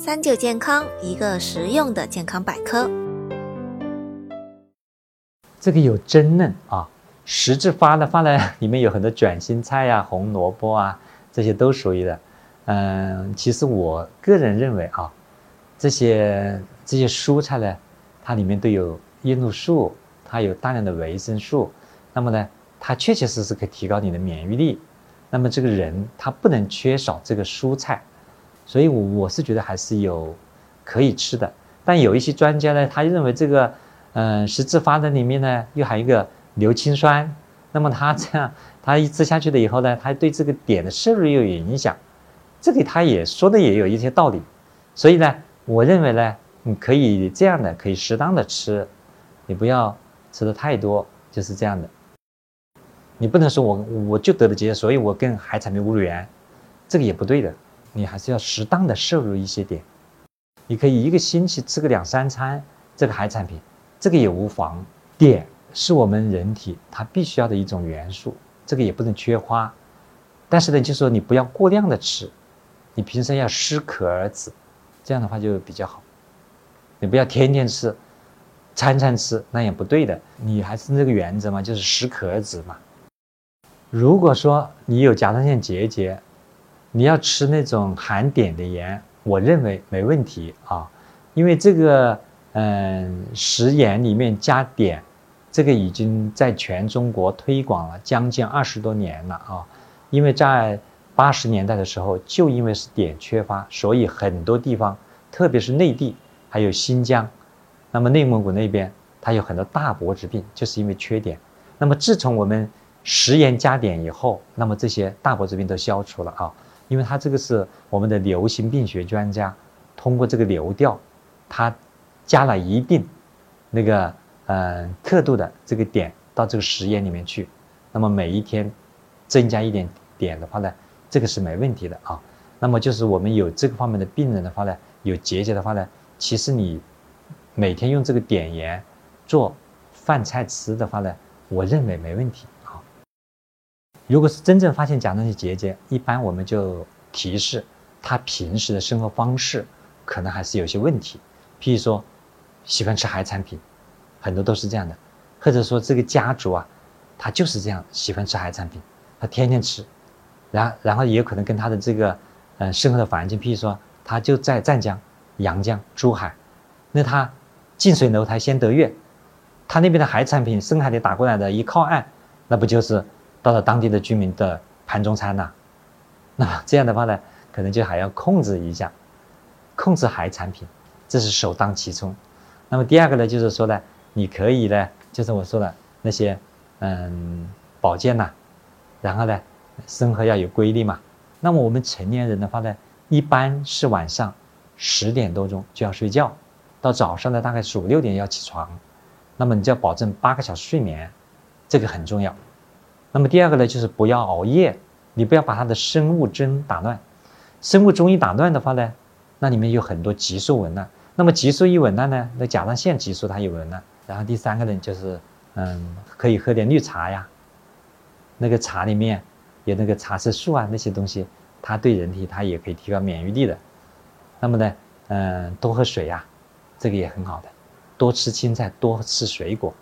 三九健康，一个实用的健康百科。这个有真嫩啊，实质发的发呢，里面有很多卷心菜呀、红萝卜啊，这些都属于的。嗯，其实我个人认为啊，这些这些蔬菜呢，它里面都有叶绿素，它有大量的维生素，那么呢，它确确实实可以提高你的免疫力。那么这个人他不能缺少这个蔬菜，所以我我是觉得还是有可以吃的。但有一些专家呢，他认为这个。嗯，十字花的里面呢，又含一个硫氰酸，那么他这样，他一吃下去了以后呢，他对这个碘的摄入又有影响，这里他也说的也有一些道理，所以呢，我认为呢，你可以这样的，可以适当的吃，你不要吃的太多，就是这样的。你不能说我我就得了结节，所以我跟海产品无缘，这个也不对的，你还是要适当的摄入一些碘，你可以一个星期吃个两三餐这个海产品。这个也无妨，碘是我们人体它必须要的一种元素，这个也不能缺花。但是呢，就是说你不要过量的吃，你平时要适可而止，这样的话就比较好。你不要天天吃，餐餐吃，那也不对的。你还是那个原则嘛，就是适可而止嘛。如果说你有甲状腺结节，你要吃那种含碘的盐，我认为没问题啊，因为这个。嗯，食盐里面加碘，这个已经在全中国推广了将近二十多年了啊。因为在八十年代的时候，就因为是碘缺乏，所以很多地方，特别是内地，还有新疆，那么内蒙古那边，它有很多大脖子病，就是因为缺碘。那么自从我们食盐加碘以后，那么这些大脖子病都消除了啊。因为它这个是我们的流行病学专家通过这个流调，他。加了一定那个呃刻度的这个碘到这个食盐里面去，那么每一天增加一点碘的话呢，这个是没问题的啊。那么就是我们有这个方面的病人的话呢，有结节的话呢，其实你每天用这个碘盐做饭菜吃的话呢，我认为没问题。如果是真正发现甲状腺结节，一般我们就提示他平时的生活方式可能还是有些问题，譬如说。喜欢吃海产品，很多都是这样的，或者说这个家族啊，他就是这样喜欢吃海产品，他天天吃，然然后也有可能跟他的这个嗯生活的环境，譬如说他就在湛江、阳江、珠海，那他近水楼台先得月，他那边的海产品深海里打过来的，一靠岸，那不就是到了当地的居民的盘中餐呐？那这样的话呢，可能就还要控制一下，控制海产品，这是首当其冲。那么第二个呢，就是说呢，你可以呢，就是我说的那些，嗯，保健呐，然后呢，生活要有规律嘛。那么我们成年人的话呢，一般是晚上十点多钟就要睡觉，到早上呢大概是五六点要起床，那么你就要保证八个小时睡眠，这个很重要。那么第二个呢，就是不要熬夜，你不要把它的生物钟打乱，生物钟一打乱的话呢，那里面有很多激素紊乱。那么激素一紊乱呢，那甲状腺激素它也紊乱。然后第三个呢，就是，嗯，可以喝点绿茶呀，那个茶里面有那个茶色素啊，那些东西，它对人体它也可以提高免疫力的。那么呢，嗯，多喝水呀，这个也很好的，多吃青菜，多吃水果。